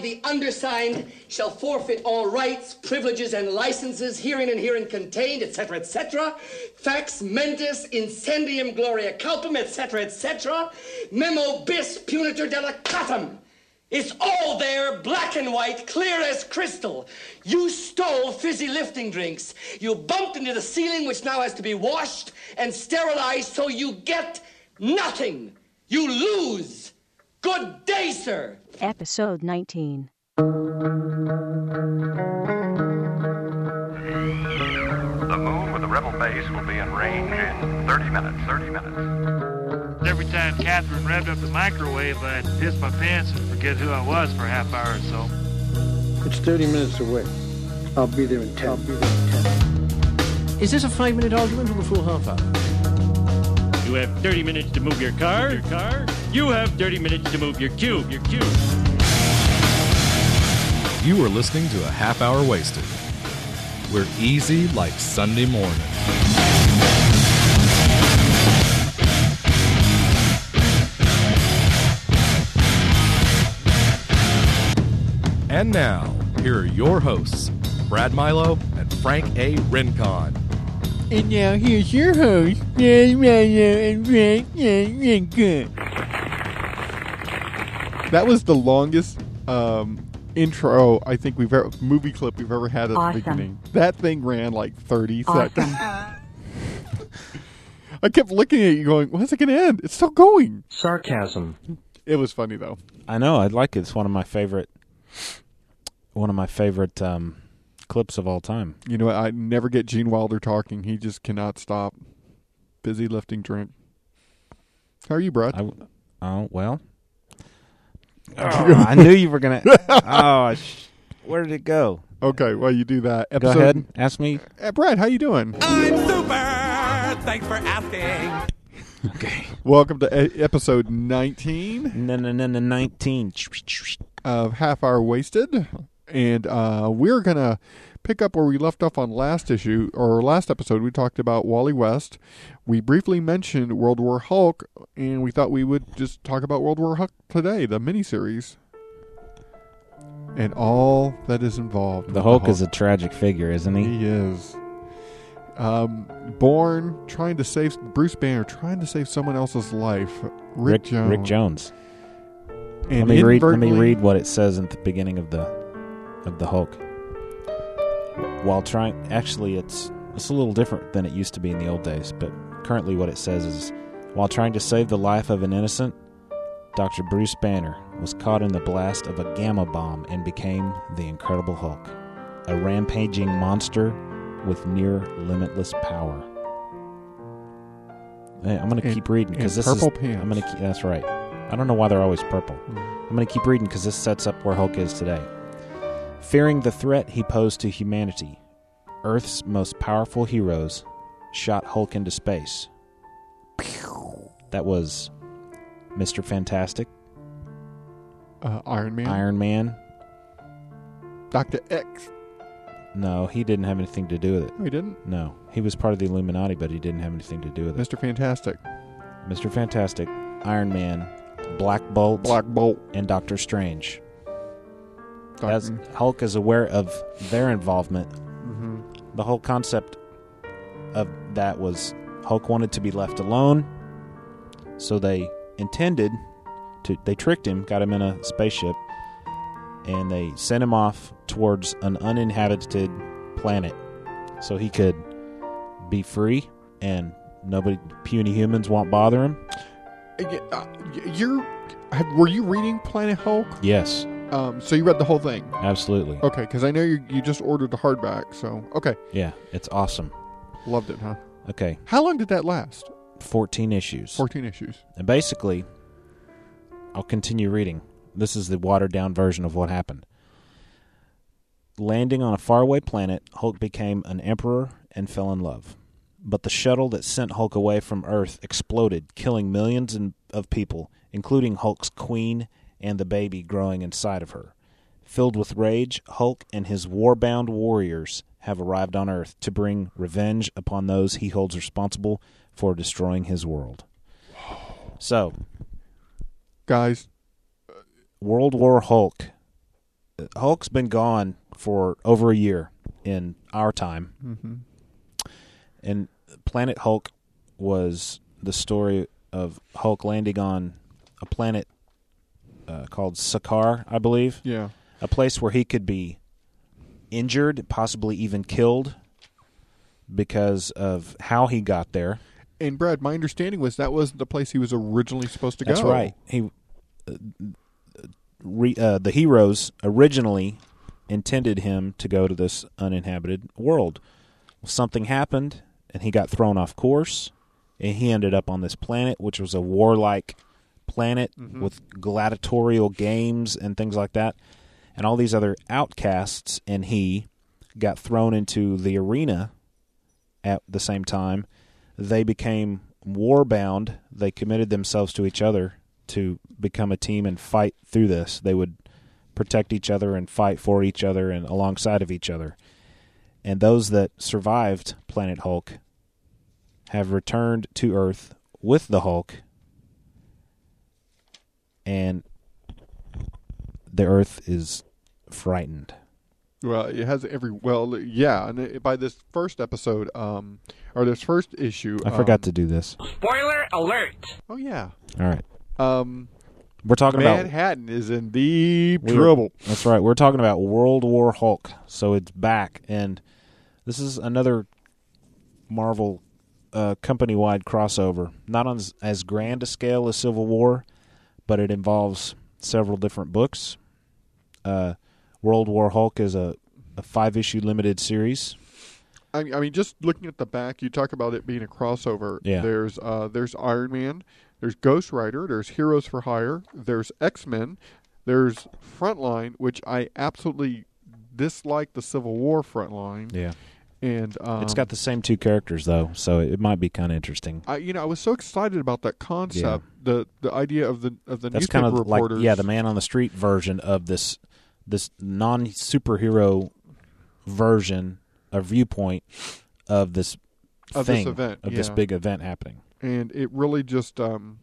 the undersigned, shall forfeit all rights, privileges, and licenses herein and herein contained, etc., etc. Fax mentis incendium gloria culpum, etc., etc. Memo bis punitor delicatum. It's all there, black and white, clear as crystal. You stole fizzy lifting drinks. You bumped into the ceiling, which now has to be washed and sterilized, so you get nothing. You lose. Good day, sir. Episode 19. The moon with the rebel base will be in range in 30 minutes. 30 minutes. Every time Catherine revved up the microwave, I'd piss my pants and forget who I was for a half hour or so. It's 30 minutes away. I'll be there in 10. I'll be there in 10. Is this a five minute argument or the full half hour? You have 30 minutes to move your car. Your car. You have 30 minutes to move your cube. Your cube. You are listening to a half hour wasted. We're easy like Sunday morning. And now, here are your hosts, Brad Milo and Frank A. Rincon. And now here's your host, Brad Milo and Frank A. That was the longest um, intro I think we've ever movie clip we've ever had at Awesome. the beginning. That thing ran like thirty Awesome. seconds. I kept looking at you, going, "When's it going to end? It's still going." Sarcasm. It was funny though. I know. I like it. It's one of my favorite. One of my favorite um, clips of all time. You know. I never get Gene Wilder talking. He just cannot stop. Busy lifting drink. How are you, Brad? I, oh well. Oh, I knew you were gonna. Oh, sh- where did it go? okay, well you do that. Go ahead. Ask me. Uh, Brad, how you doing? I'm super. Thanks for asking. Okay. Welcome to e- episode nineteen No, no, no, no. Nineteen. of Half Hour Wasted, and uh, we're gonna pick up where we left off on last issue or last episode. We talked about Wally West. We briefly mentioned World War Hulk, and we thought we would just talk about World War Hulk today, the miniseries, and all that is involved. The with Hulk is a tragic figure, isn't he? He is. Um, born trying to save Bruce Banner, trying to save someone else's life. Rick, Jones. Rick Jones. And let me read. Let me read what it says at the beginning of the of the Hulk. While trying, actually, it's it's a little different than it used to be in the old days. But currently, what it says is, while trying to save the life of an innocent, Doctor Bruce Banner was caught in the blast of a gamma bomb and became the Incredible Hulk, a rampaging monster with near limitless power. Hey, I'm gonna And- keep reading because this purple is. pants. I'm gonna. Keep, that's right. I don't know why they're always purple. Mm. I'm going to keep reading because this sets up where Hulk is today. Fearing the threat he posed to humanity, Earth's most powerful heroes shot Hulk into space. That was Mr. Fantastic, uh, Iron Man, Iron Man. Doctor X. No, he didn't have anything to do with it. He didn't. No, he was part of the Illuminati, but he didn't have anything to do with it. Mr. Fantastic, Mr. Fantastic, Iron Man, Black Bolt, Black Bolt, and Doctor Strange. As Hulk is aware of their involvement, Mhm. the whole concept of that was Hulk wanted to be left alone, so they intended to. They tricked him, got him in a spaceship, and they sent him off towards an uninhabited planet, so he could be free and nobody, puny humans, won't bother him. Uh, uh, You're. Were you reading Planet Hulk? Yes, Um, so you read the whole thing. absolutely. Okay, because I know you you just ordered the hardback. So okay, Yeah, it's awesome. loved it, huh? Okay, How long did that last? fourteen issues. Fourteen issues. And basically, I'll continue reading. This is the watered down version of what happened. Landing on a faraway planet, Hulk became an emperor and fell in love. But the shuttle that sent Hulk away from Earth exploded, killing millions of people, including Hulk's queen and the baby growing inside of her. Filled with rage, Hulk and his war bound warriors have arrived on Earth to bring revenge upon those he holds responsible for destroying his world. So, Guys, World War Hulk Hulk's been gone for over a year in our time, Mhm. and Planet Hulk was the story of Hulk landing on a planet uh, called Sakaar, I believe. Yeah. a place where he could be injured, possibly even killed, because of how he got there. And Brad, my understanding was that wasn't the place he was originally supposed to That's go. right. He, uh, re, uh, the heroes originally intended him to go to this uninhabited world. Well, something happened, and he got thrown off course, and he ended up on this planet, which was a warlike planet Mhm. with gladiatorial games and things like that. And all these other outcasts and he got thrown into the arena at the same time. They became war bound. They committed themselves to each other to become a team and fight through this. They would protect each other and fight for each other and alongside of each other. And those that survived Planet Hulk have returned to Earth with the Hulk, and the Earth is frightened. Well, it has every well, yeah. And it, by this first episode, um, or this first issue, I forgot um, to do this. Spoiler alert! Oh yeah. All right. Um, We're talking about Manhattan is in deep trouble. That's right. We're talking about World War Hulk. So it's back, and this is another Marvel uh, company-wide crossover. Not on as, as grand a scale as Civil War, but it involves several different books. Uh, World War Hulk is a, a five-issue limited series. I mean, I mean, just looking at the back, you talk about it being a crossover. Yeah. There's uh, there's Iron Man, there's Ghost Rider, there's Heroes for Hire, there's X Men, there's Frontline, which I absolutely dislike the Civil War Frontline. Yeah. And um, it's got the same two characters though, so it might be kind of interesting. I you know I was so excited about that concept, the the idea of the of the That's newspaper kind of like yeah, the man on the street version of this this non superhero version, a viewpoint of this Of this event, of this big event happening. and it really just um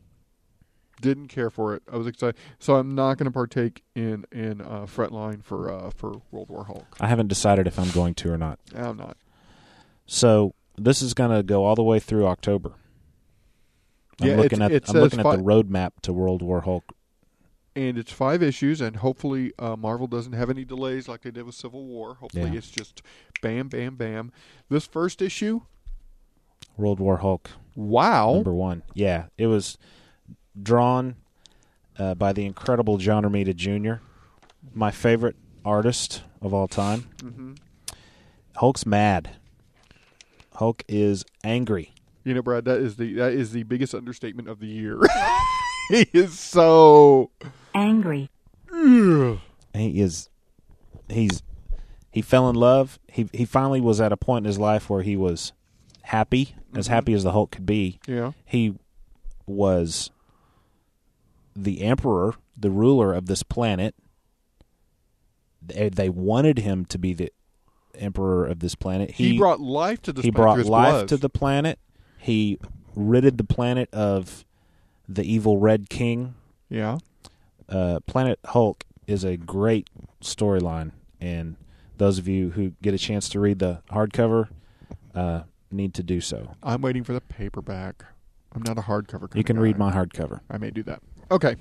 didn't care for it. I was excited, so I'm not going to partake in in uh, Frontline for uh, for World War Hulk. I haven't decided if I'm going to or not. I'm not. So this is going to go all the way through October. I'm Yeah, looking at I'm looking at the roadmap to World War Hulk. and it's five issues, and hopefully uh, Marvel doesn't have any delays like they did with Civil War. Hopefully, Yeah. it's just bam, bam, bam. This first issue, World War Hulk. Wow. Number one. Yeah, it was drawn uh, by the incredible John Romita Jr., my favorite artist of all time. Mhm. Hulk's mad. Hulk is angry. you know, Brad, that is the that is the biggest understatement of the year. he is so angry. He is. He's. He fell in love. He he finally was at a point in his life where he was happy, as Mhm. happy as the Hulk could be. Yeah. He was the emperor, the ruler of this planet. They, they wanted him to be the emperor of this planet. He brought life to this He brought life blood. to the planet. He ridded the planet of the evil Red King. Yeah. Uh, planet Hulk is a great storyline, and those of you who get a chance to read the hardcover uh, need to do so. I'm waiting for the paperback. I'm not a hardcover. Kind You can guy. read my hardcover. I may do that. Okay,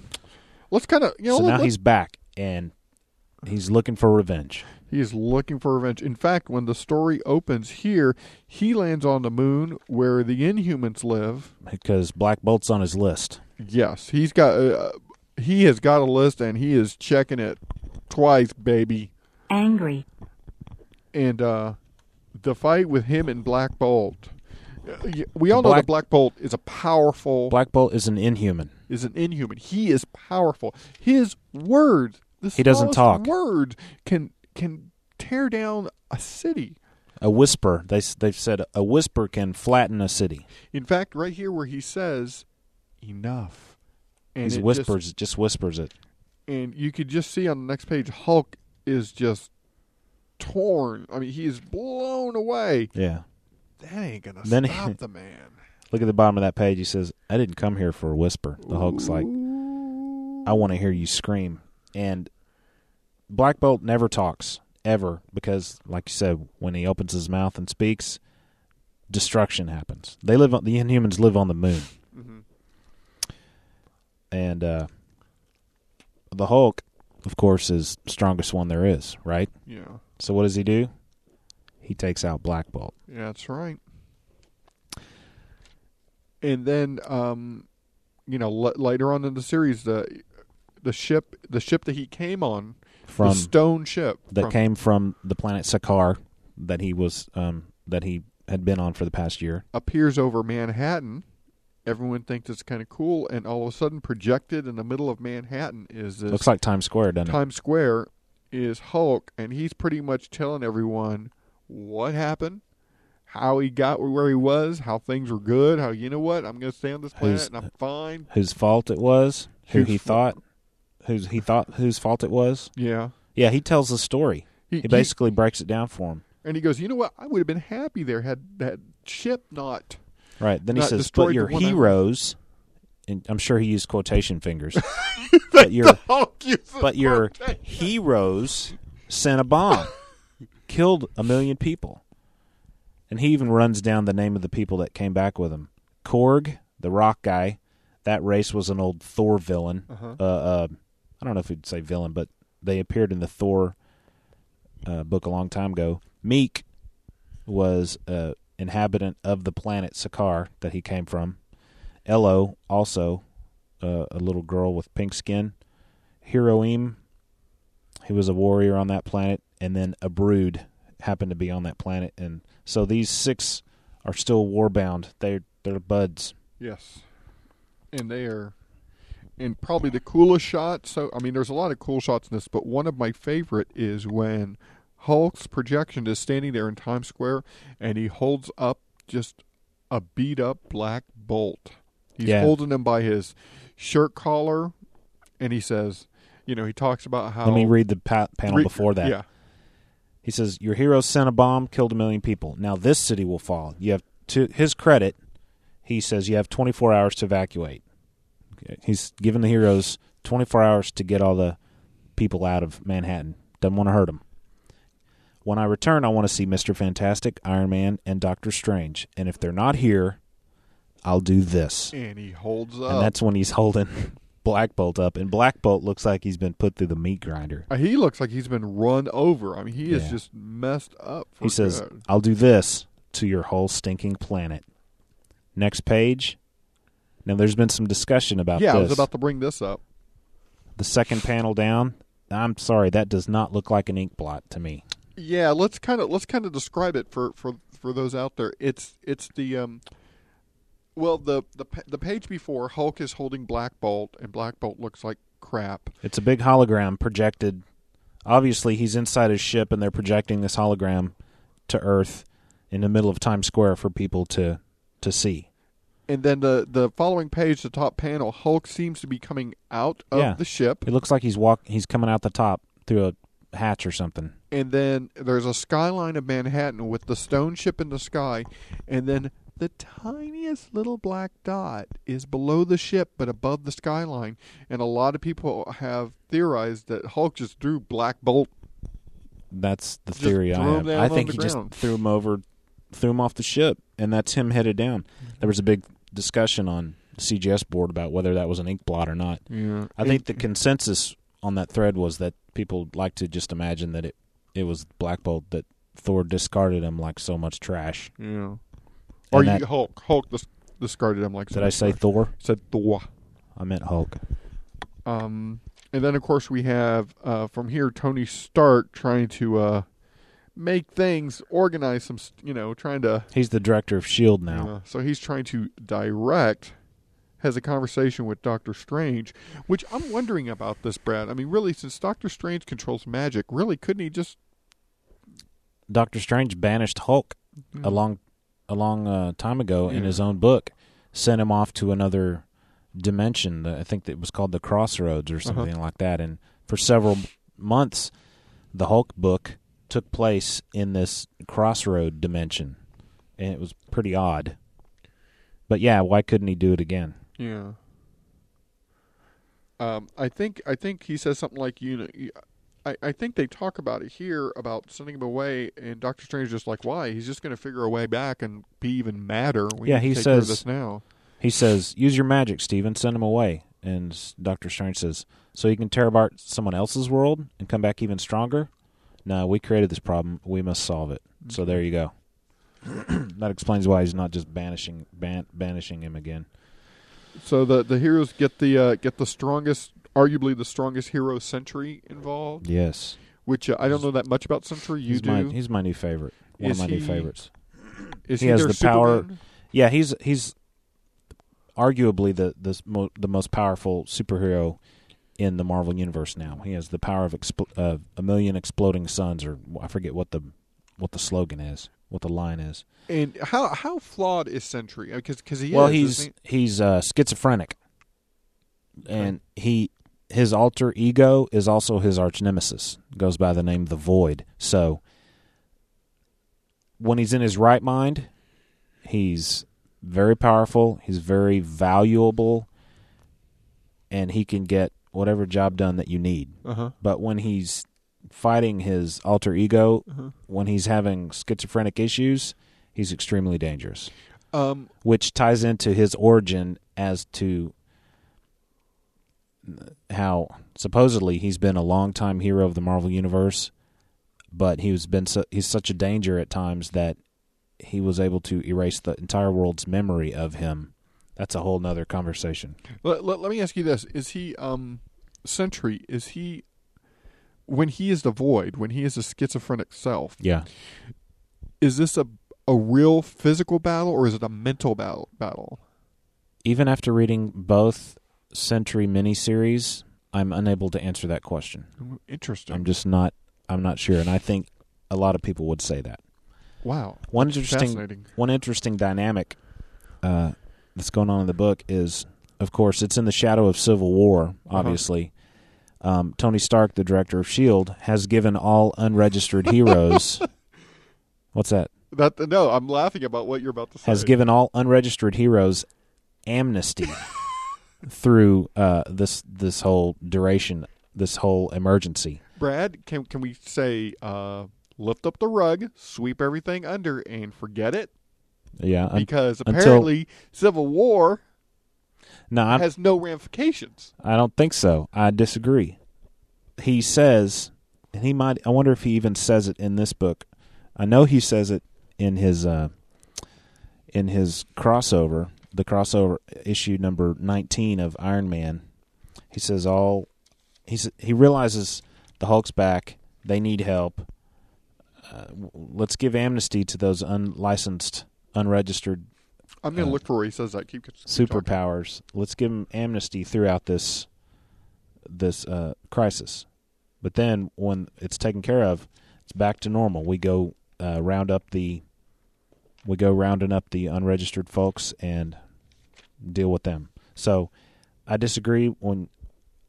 let's kind of you know. so now he's back, and he's looking for revenge. He is looking for revenge. In fact, when the story opens here, he lands on the moon where the Inhumans live. because Black Bolt's on his list. Yes, he's got. Uh, he has got a list, and he is checking it twice, baby. Angry. And uh, the fight with him and Black Bolt. uh, We all know that Black Bolt is a powerful. Black Bolt is an Inhuman. is an Inhuman. He is powerful. His words. The He doesn't talk. Words can can tear down a city. A whisper. They they've said a whisper can flatten a city. In fact, right here where he says enough, and He it whispers, just, whispers it. and you could just see on the next page, Hulk is just torn. I mean, he is blown away. Yeah. That ain't gonna Then he- stop the man. Look at the bottom of that page. He says, "I didn't come here for a whisper." The Hulk's like, "I want to hear you scream." And Black Bolt never talks ever because, like you said, when he opens his mouth and speaks, destruction happens. They live on the Inhumans live on the moon, Mhm. and uh, the Hulk, of course, is the strongest one there is. Right? Yeah. So what does he do? He takes out Black Bolt. Yeah, that's right. And then, um, you know, l- later on in the series, the the ship, the ship that he came on, From the stone ship that from- came from the planet Sakaar that he was um, that he had been on for the past year. appears over Manhattan. Everyone thinks it's kind of cool, and all of a sudden, projected in the middle of Manhattan is this Looks like Times Square, doesn't it? Times Square is Hulk, and he's pretty much telling everyone what happened, how he got where he was, how things were good, how you know what I'm going to stay on this planet Who's- and I'm fine. Whose fault it was? Who he thought? Whose he thought whose fault it was? Yeah. Yeah, he tells the story. He- He, he- basically breaks it down for him. And he goes, you know what? I would have been happy there had that ship not. Right. Then he says, "But your heroes." And I'm sure he used quotation fingers. but your but your quotation. heroes sent a bomb, killed a million people, and he even runs down the name of the people that came back with him. Korg, the rock guy, that race was an old Thor villain. Uh-huh. Uh, uh, I don't know if we'd say villain, but they appeared in the Thor uh, book a long time ago. Miek was an inhabitant of the planet Sakaar that he came from. Elloe, also uh, a little girl with pink skin. Hiroim, he was a warrior on that planet, and then a brood happened to be on that planet, and so these six are still warbound. They're they're buds. Yes. And they are. And probably the coolest shot. So, I mean, there's a lot of cool shots in this, but one of my favorite is when Hulk's projection is standing there in Times Square and he holds up just a beat up Black Bolt. He's Yeah. holding him by his shirt collar and he says, you know, he talks about how. Let me read the pa- panel Re- before that. Yeah. He says, "Your heroes sent a bomb, killed a million people. Now this city will fall. You have to his credit. He says you have 24 hours to evacuate. He's given the heroes 24 hours to get all the people out of Manhattan. Doesn't want to hurt them. When I return, I want to see Mister Fantastic, Iron Man, and Doctor Strange. And if they're not here, I'll do this. And he holds up. And that's when he's holding Black Bolt up, and Black Bolt looks like he's been put through the meat grinder. Uh, he looks like he's been run over. I mean, he is Yeah. just messed up. For He says, good. I'll do this to your whole stinking planet. Next page. Now, there's been some discussion about yeah, this. I was about to bring this up. the second panel down. I'm sorry, that does not look like an ink blot to me. Yeah, let's kind of let's kind of describe it for, for, for those out there. It's it's the um, well the the the page before Hulk is holding Black Bolt and Black Bolt looks like crap. It's a big hologram projected. Obviously, he's inside his ship, and they're projecting this hologram to Earth in the middle of Times Square for people to to see. And then the the following page, the top panel, Hulk seems to be coming out of yeah, the ship, It looks like he's walk. He's coming out the top through a hatch or something. and then there's a skyline of Manhattan with the stone ship in the sky, and then the tiniest little black dot is below the ship but above the skyline. And a lot of people have theorized that Hulk just threw Black Bolt That's the Just theory I throw have. down I on think the he just ground. threw him over, threw him off the ship, and that's him headed down. There was a big discussion on CGS board about whether that was an ink blot or not. Yeah. I think the consensus on that thread was that people like to just imagine that it it was Black Bolt that Thor discarded him like so much trash. Yeah. Or And you Hulk. Hulk dis- discarded him like Did I say trash. Thor? Said Thor. I meant Hulk. Um, and then of course we have uh, from here Tony Stark trying to uh, make things organize some, you know, trying to. He's the director of Shield now. Uh, so he's trying to direct. Has a conversation with Doctor Strange, which I'm wondering about this, Brad. I mean, really, since Doctor Strange controls magic, really couldn't he just? Doctor Strange banished Hulk Mm. a long a long uh, time ago in his own book, sent him off to another dimension. the- I think it was called the Crossroads or Uh-huh. something like that. And for several months, the Hulk book took place in this crossroad dimension, and it was pretty odd. But yeah, why couldn't he do it again? Yeah. Um, I think I think he says something like you know, I, I think they talk about it here about sending him away, and Doctor Strange is just like, why? He's just going to figure a way back and be even madder. We yeah, he says this now. He says, "Use your magic, Steven. Send him away." And Doctor Strange says, "So you can tear apart someone else's world and come back even stronger." No, we created this problem. We must solve it. So there you go. that explains why he's not just banishing ban- banishing him again. So the the heroes get the uh, get the strongest, arguably the strongest hero Sentry involved. Yes. Which uh, I don't know that much about Sentry. You he's do. my he's my new favorite. One Is of my new favorites. Is he, he has the power? Yeah, he's he's arguably the the the most powerful superhero in the Marvel universe now. He has the power of expl- uh, a million exploding suns, or I forget what the what the slogan is, what the line is. And how how flawed is Sentry? Because because he well, is, he's isn't he's uh, schizophrenic, and he his alter ego is also his arch nemesis. Goes by the name the Void. So when he's in his right mind, he's very powerful. He's very valuable, and he can get whatever job done that you need. Uh-huh. But when he's fighting his alter ego, Uh-huh. when he's having schizophrenic issues, he's extremely dangerous. Um, which ties into his origin as to how supposedly he's been a longtime hero of the Marvel universe, but he's been su- he's such a danger at times that he was able to erase the entire world's memory of him. That's a whole nother conversation. Let, let, let me ask you this: Is he um Sentry? Is he when he is the Void? When he is a schizophrenic self? Yeah. Is this a a real physical battle or is it a mental battle? Battle. Even after reading both Sentry miniseries, I'm unable to answer that question. Interesting. I'm just not. I'm not sure, and I think a lot of people would say that. Wow. One interesting one interesting dynamic uh, that's going on in the book is, of course, it's in the shadow of Civil War. Uh-huh. Obviously, um, Tony Stark, the director of Shield, has given all unregistered heroes. What's that? That no, I'm laughing about what you're about to say. Has given all unregistered heroes amnesty through uh, this this whole duration, this whole emergency. Brad, can can we say uh, lift up the rug, sweep everything under, and forget it? Yeah, Because until- apparently Civil War No, has no ramifications. I don't think so. I disagree. He says, and he might. I wonder if he even says it in this book. I know he says it in his uh, in his crossover, the crossover issue number nineteen of Iron Man. He says all. He's he realizes the Hulk's back. They need help. Uh, let's give amnesty to those unlicensed, unregistered I'm going to Uh, look for where he says that. Keep, keep talking. superpowers. Let's give them amnesty throughout this this uh, crisis. But then when it's taken care of, it's back to normal. We go uh, round up the we go rounding up the unregistered folks and deal with them. So I disagree when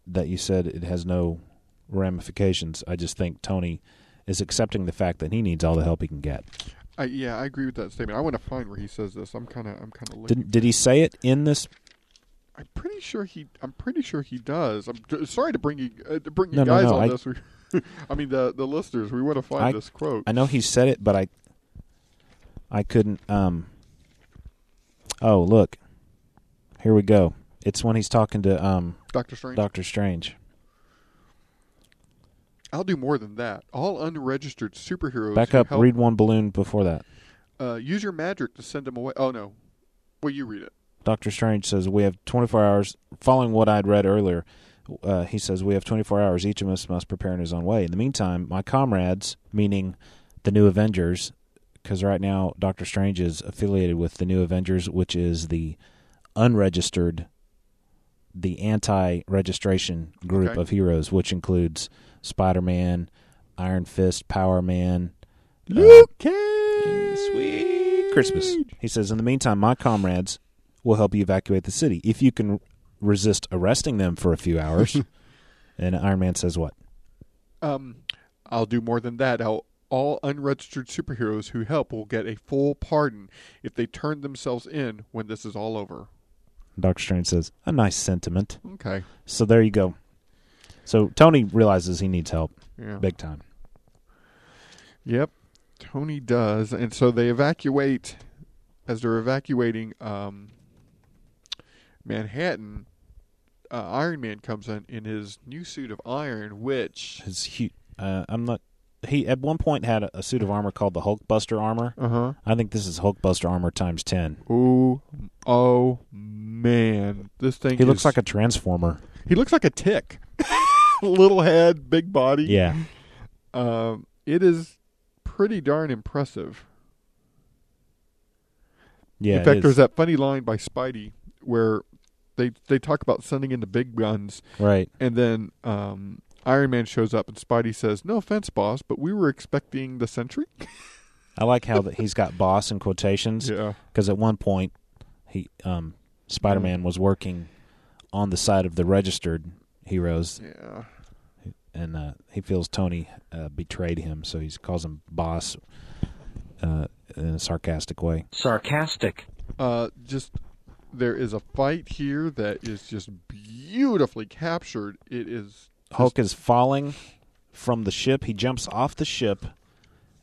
that you said it has no ramifications. I just think Tony is accepting the fact that he needs all the help he can get. I, yeah, I agree with that statement. I want to find where he says this. I'm kind of I'm kind of. Did did he say it in this? I'm pretty sure he. I'm pretty sure he does. I'm d- sorry to bring you uh, to bring you No, no, guys no, on I- this. We, I mean the the listeners. We want to find I, this quote. I know he said it, but I I couldn't um Oh, look. Here we go. It's when he's talking to um Doctor Strange. Doctor Strange. I'll do more than that. All unregistered superheroes. Back up, help, read one balloon before that. Uh, use your magic to send them away. Oh no, well you read it. Doctor Strange says we have 24 hours. Following what I'd read earlier, uh, he says we have 24 hours. Each of us must prepare in his own way. In the meantime, my comrades, meaning the New Avengers, because right now Doctor Strange is affiliated with the New Avengers, which is the unregistered, the anti-registration group Okay. of heroes, which includes Spider-Man, Iron Fist, Power Man, Luke Sweet Christmas. He says, in the meantime, my comrades will help you evacuate the city if you can resist arresting them for a few hours. and Iron Man says, what? Um, I'll do more than that. I'll, all unregistered superheroes who help will get a full pardon if they turn themselves in when this is all over. Doctor Strange says, a nice sentiment. Okay. So there you go. So Tony realizes he needs help, Yeah. big time. Yep, Tony does, and so they evacuate. As they're evacuating um, Manhattan, uh, Iron Man comes in in his new suit of iron, which is huge. uh, I'm not. He at one point had a, a suit of armor called the Hulkbuster armor. Uh-huh. I think this is Hulkbuster armor times ten. Ooh, oh man, this thing. He looks like a transformer. He looks like a tick. Little head, big body. Yeah. Um, it is pretty darn impressive. Yeah. In fact, there's that funny line by Spidey where they they talk about sending in the big guns, Right. And then um, Iron Man shows up, and Spidey says, "No offense, boss, but we were expecting the Sentry." I like how that he's got boss in quotations. Yeah. Because at one point, he um, Spider Man was working on the side of the registered heroes. Yeah. And uh, he feels Tony uh, betrayed him, so he calls him boss uh, in a sarcastic way. Sarcastic. Uh, just there is a fight here that is just beautifully captured. It is Hulk is falling from the ship. He jumps off the ship.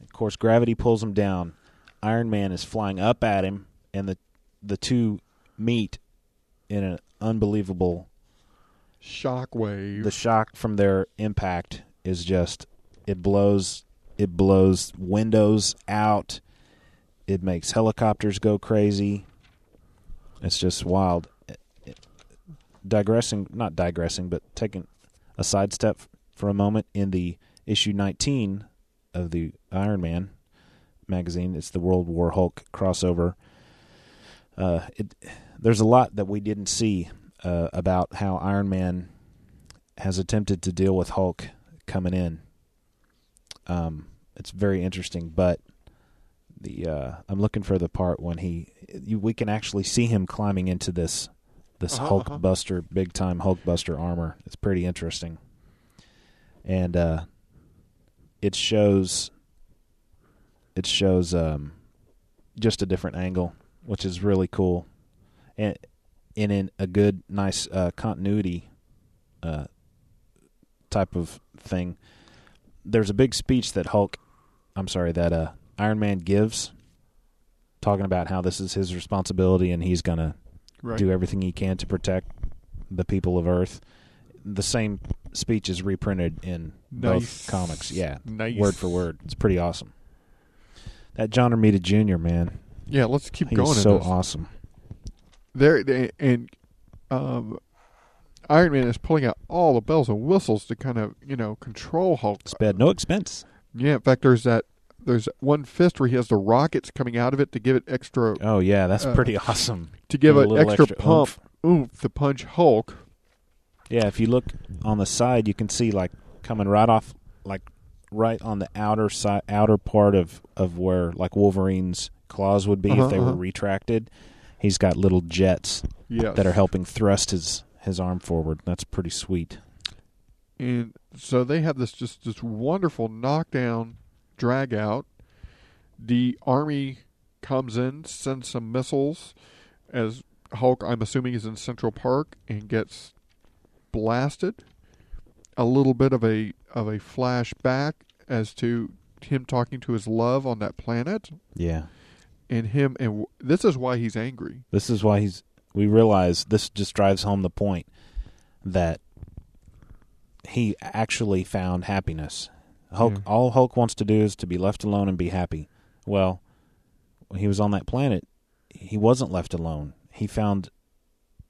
Of course, gravity pulls him down. Iron Man is flying up at him, and the the two meet in an unbelievable shockwave. The shock from their impact is just it blows it blows windows out. It makes helicopters go crazy. It's just wild. Digressing, not digressing, but taking a sidestep for a moment in the issue 19 of the Iron Man magazine. It's the World War Hulk crossover. Uh, it, there's a lot that we didn't see uh, about how Iron Man has attempted to deal with Hulk coming in. Um, it's very interesting, but the uh, I'm looking for the part when he you, we can actually see him climbing into this this Uh-huh, Hulk uh-huh. Buster big time Hulk Buster armor. It's pretty interesting, and uh, it shows it shows um, just a different angle, which is really cool, and in a good, nice uh, continuity uh, type of thing. There's a big speech that Hulk, I'm sorry, that uh, Iron Man gives, talking about how this is his responsibility and he's gonna Right. do everything he can to protect the people of Earth. The same speech is reprinted in Nice. both comics. Yeah, Nice. word for word. It's pretty awesome. That John Romita Jr. man. Yeah, let's keep He's going in so awesome. There and um, Iron Man is pulling out all the bells and whistles to kind of you know control Hulk. Spared no expense. Yeah, in fact, there's that. There's one fist where he has the rockets coming out of it to give it extra. Oh yeah, that's uh, pretty awesome. To give it extra, extra pump, oomph. oomph to punch Hulk. Yeah, if you look on the side, you can see like coming right off, like right on the outer side, outer part of of where like Wolverine's claws would be Uh-huh, if they uh-huh. were retracted. He's got little jets Yes. that are helping thrust his his arm forward. That's pretty sweet. And so they have this just this wonderful knockdown, drag out. The army comes in, sends some missiles, as Hulk, I'm assuming, is in Central Park and gets blasted. A little bit of a of a flashback as to him talking to his love on that planet, Yeah, and him, and w- this is why he's angry. this is why he's. We realize this just drives home the point that he actually found happiness. Hulk, Yeah. all Hulk wants to do is to be left alone and be happy. Well, when he was on that planet, he wasn't left alone. He found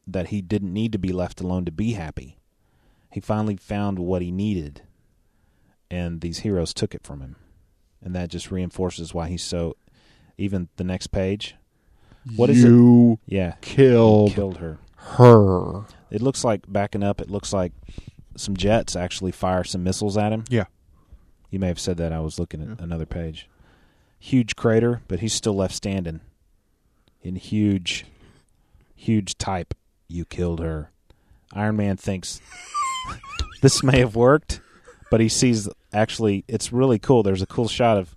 that he didn't need to be left alone to be happy. He finally found what he needed, and these heroes took it from him, and that just reinforces why he's so. Even the next page, what is You it? Yeah, killed killed her. her. It looks like backing up. It looks like some jets actually fire some missiles at him. Yeah. You may have said that. I was looking at another page. Huge crater, but he's still left standing. In huge, huge type. You killed her. Iron Man thinks this may have worked, but he sees actually it's really cool. There's a cool shot of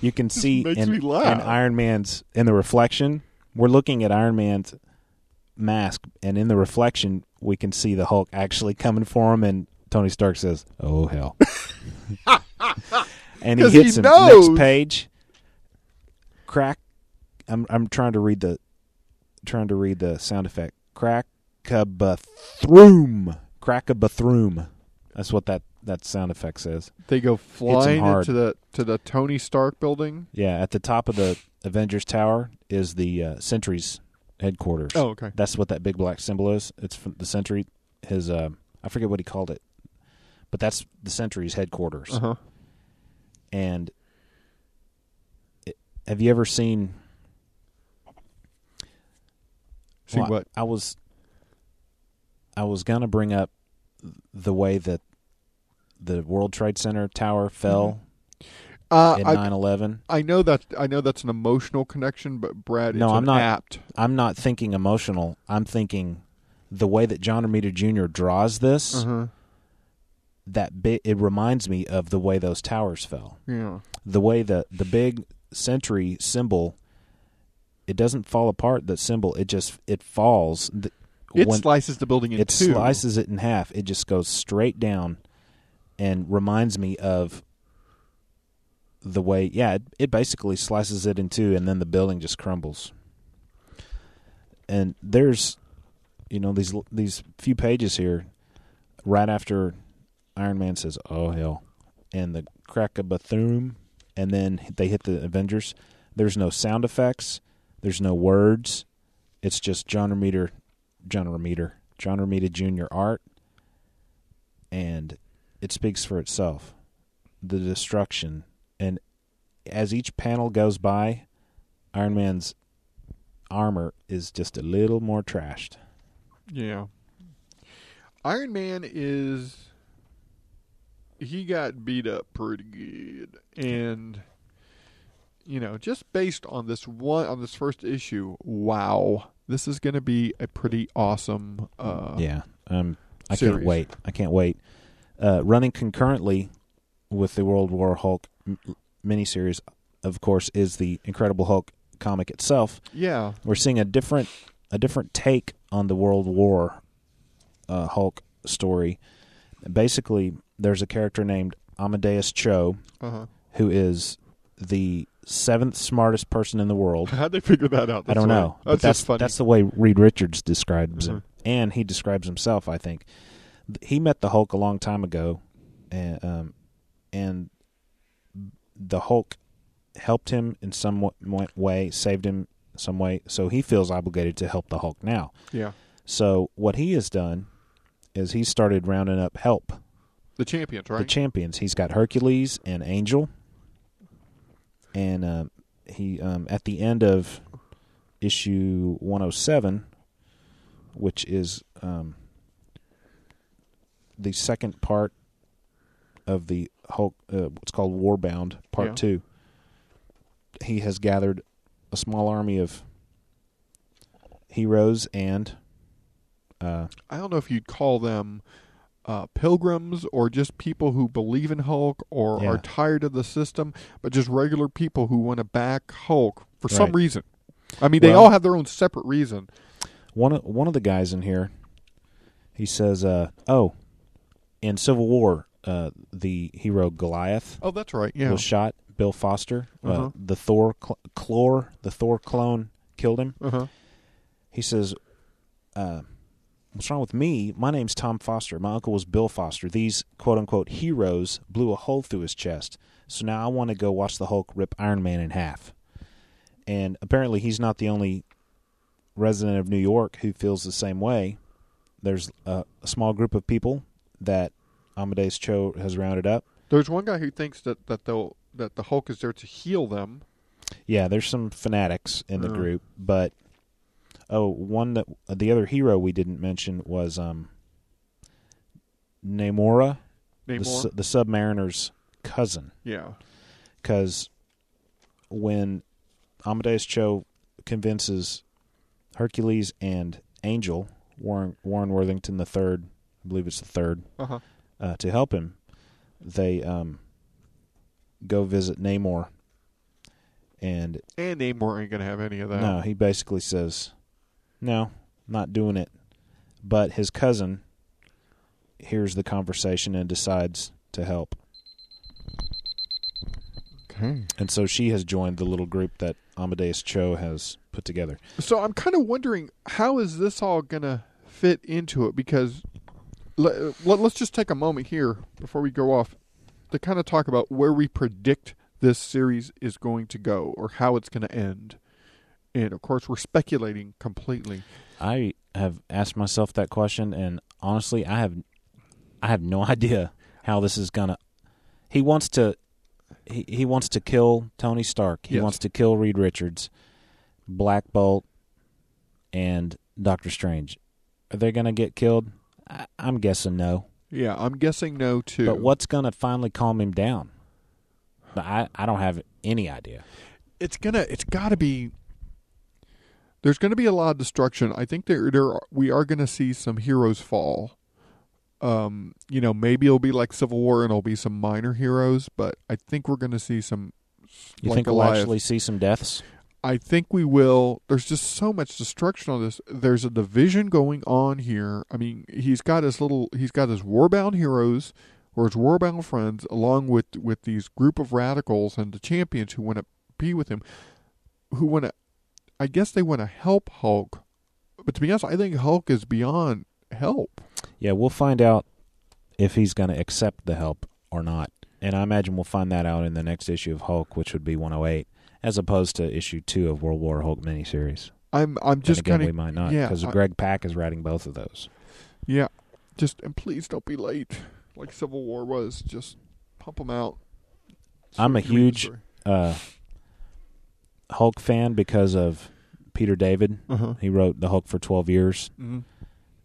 you can see in, in Iron Man's in the reflection. We're looking at Iron Man's mask, and in the reflection, we can see the Hulk actually coming for him and Tony Stark says, "Oh hell," and he hits him. knows. Next page, crack. I'm I'm trying to read the trying to read the sound effect. Crack-a-bathroom. Crack-a-bathroom. That's what that that sound effect says. They go flying into the to the Tony Stark building. Yeah, at the top of the Avengers Tower is the uh, Sentry's headquarters. Oh, okay. That's what that big black symbol is. It's from the Sentry. His uh, I forget what he called it, but that's the Sentry's headquarters. Uh huh. And it, have you ever seen? See Well, what? I was. I was gonna bring up the way that the World Trade Center tower fell Uh, in I, 9/11. I know that I know that's an emotional connection, but Brad, No, it's I'm not. apt. I'm not thinking emotional. I'm thinking the way that John Romita Jr. draws this. Uh-huh. That bit it reminds me of the way those towers fell. Yeah. The way that the big Sentry symbol, it doesn't fall apart. That symbol, it just it falls. Th- It when- slices the building in it two. slices it in half. It just goes straight down, and reminds me of the way. Yeah, it, it basically slices it in two, and then the building just crumbles. And there's, you know, these these few pages here, right after Iron Man says, "Oh hell," and the crack of bathroom, and then they hit the Avengers. There's no sound effects. There's no words. It's just John Romita, John Romita, John Romita Jr. art, and it speaks for itself. The destruction, and as each panel goes by, Iron Man's armor is just a little more trashed. Yeah. Iron Man is he got beat up pretty good. And you know, just based on this one on this first issue, wow. This is going to be a pretty awesome uh yeah, um, I series. can't wait. I can't wait. Uh, running concurrently with the World War Hulk m- miniseries, of course, is the Incredible Hulk comic itself. Yeah. we're seeing a different a different take on the World War uh, Hulk story. Basically, there's a character named Amadeus Cho, Uh-huh. who is the seventh smartest person in the world. How'd they figure that out? I don't know. That's that's just funny. that's the way Reed Richards describes him, Mhm. and he describes himself. I think Th- he met the Hulk a long time ago, and um, and the Hulk helped him in some wa- wa- way, saved him some way. So he feels obligated to help the Hulk now. Yeah. So what he has done is he started rounding up help. The champions, right? The champions. He's got Hercules and Angel, and um, he um, at the end of issue 107, which is um, the second part of the Hulk, uh, what's called Warbound Part Yeah. Two. He has gathered a small army of heroes and uh, I don't know if you'd call them uh, pilgrims or just people who believe in Hulk or Yeah. are tired of the system, but just regular people who want to back Hulk for some reason. I mean, they Well- all have their own separate reason. One of, one of the guys in here, he says, uh, "Oh, in Civil War, uh, the hero Goliath Oh, that's right. Yeah. was shot. Bill Foster, Uh-huh. uh, the Thor cl- Clor, the Thor clone, killed him." Uh-huh. He says, uh, "What's wrong with me? My name's Tom Foster. My uncle was Bill Foster. These quote unquote heroes blew a hole through his chest. So now I want to go watch the Hulk rip Iron Man in half." And apparently, he's not the only resident of New York who feels the same way. There's a, a small group of people that Amadeus Cho has rounded up. There's one guy who thinks that that they'll that the Hulk is there to heal them. Yeah, there's some fanatics in the group, but oh, one that the other hero we didn't mention was um Namora, the, Namor? su- the Submariner's cousin. Yeah. because when Amadeus Cho convinces Hercules and Angel Warren Warren Worthington the third, I believe it's the 3rd Uh-huh. uh, to help him, they um, go visit Namor, and And Namor ain't gonna have any of that. no, he basically says, "No, not doing it." But his cousin hears the conversation and decides to help. Okay. And so she has joined the little group that Amadeus Cho has put together. So I'm kind of wondering how is this all gonna fit into it because let, us just take a moment here before we go off to kind of talk about where we predict this series is going to go or how it's going to end. And of course, we're speculating completely. I have asked myself that question, and honestly, I have, I have no idea how this is gonna. He wants to, he he wants to kill Tony Stark. He Yes. wants to kill Reed Richards, Black Bolt, and Doctor Strange. Are they gonna get killed? I'm guessing no. Yeah, I'm guessing no too. But what's gonna finally calm him down? I I don't have any idea. it's gonna it's got to be there's going to be a lot of destruction i think there there are, we are going to see some heroes fall um you know maybe it'll be like civil war and it'll be some minor heroes but i think we're going to see some You like think we'll actually see some deaths? I think we will. There's just so much destruction on this. There's a division going on here. I mean, he's got his little, he's got his warbound heroes or his warbound friends, along with with these group of radicals and the champions who want to be with him, who want to. I guess they want to help Hulk, but to be honest, I think Hulk is beyond help. Yeah, we'll find out if he's going to accept the help or not. And I imagine we'll find that out in the next issue of Hulk, which would be 108, as opposed to issue two of World War Hulk miniseries. I'm I'm just kind we might not, yeah, because I- Greg Pak is writing both of those. Yeah, just and please don't be late, like Civil War was. Just pump them out. so I'm a we can read the huge uh, Hulk fan because of Peter David. Uh-huh. He wrote the Hulk for 12 years. Mhm.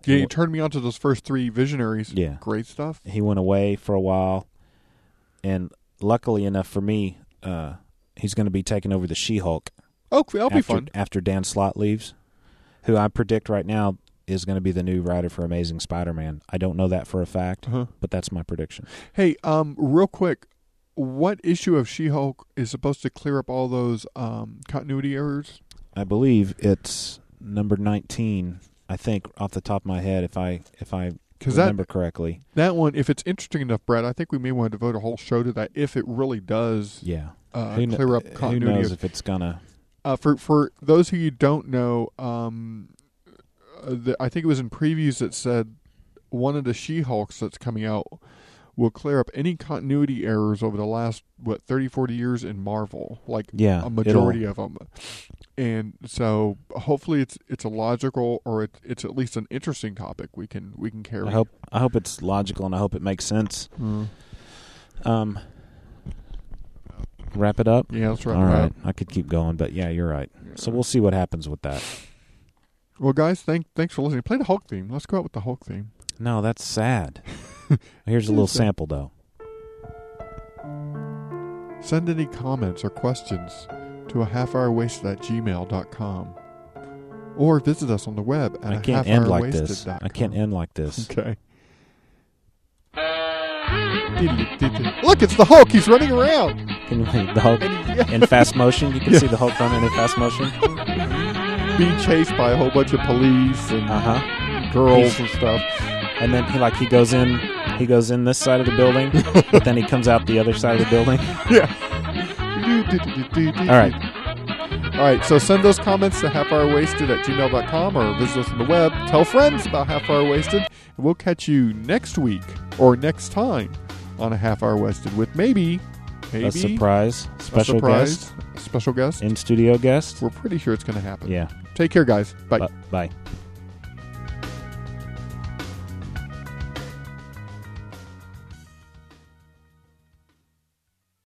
Yeah, you turned me on to those first three visionaries. Yeah. great stuff. He went away for a while, and luckily enough for me, uh, he's going to be taking over the She-Hulk. Oh, that'll be after, fun. after Dan Slott leaves, who I predict right now is going to be the new writer for Amazing Spider-Man. I don't know that for a fact, Uh-huh. but that's my prediction. Hey, um, real quick, what issue of She-Hulk is supposed to clear up all those um continuity errors? I believe it's number 19. I think off the top of my head, if I if I 'Cause that- remember correctly. That one, if it's interesting enough, Brad, I think we may want to devote a whole show to that if it really does. Yeah. uh, Who clear up continuity. who knows if it's gonna? Uh, for for those who you don't know, um, uh, the, I think it was in previews that said one of the She-Hulks that's coming out will clear up any continuity errors over the last what 30, 40 years in Marvel, like Yeah, a majority of them. And so hopefully it's it's a logical or it, it's at least an interesting topic we can we can carry. I hope I hope it's logical and I hope it makes sense. Mm. Um, wrap it up. Yeah, let's wrap All right. up. I could keep going, but yeah, you're right. So we'll see what happens with that. Well, guys, thank thanks for listening. Play the Hulk theme. Let's go out with the Hulk theme. No, that's sad. Here's a little sample though. Send any comments or questions to a half hour wasted at gmail.com or visit us on the web at I can't end like this. I can't end like this. Okay. Look, it's the Hulk. He's running around. Can you the Hulk in fast motion? You can Yeah. see the Hulk running in fast motion. Being chased by a whole bunch of police and Uh huh. girls and stuff. And then he like he goes in, he goes in this side of the building, but then he comes out the other side of the building. Yeah. All right. All right, so send those comments to halfhourwasted at gmail.com or visit us on the web. Tell friends about Half Hour Wasted. And we'll catch you next week or next time on a Half Hour Wasted with maybe, maybe A surprise, a special surprise, guest, special guest, in studio guest. We're pretty sure it's going to happen. Yeah. Take care, guys. Bye. Bye.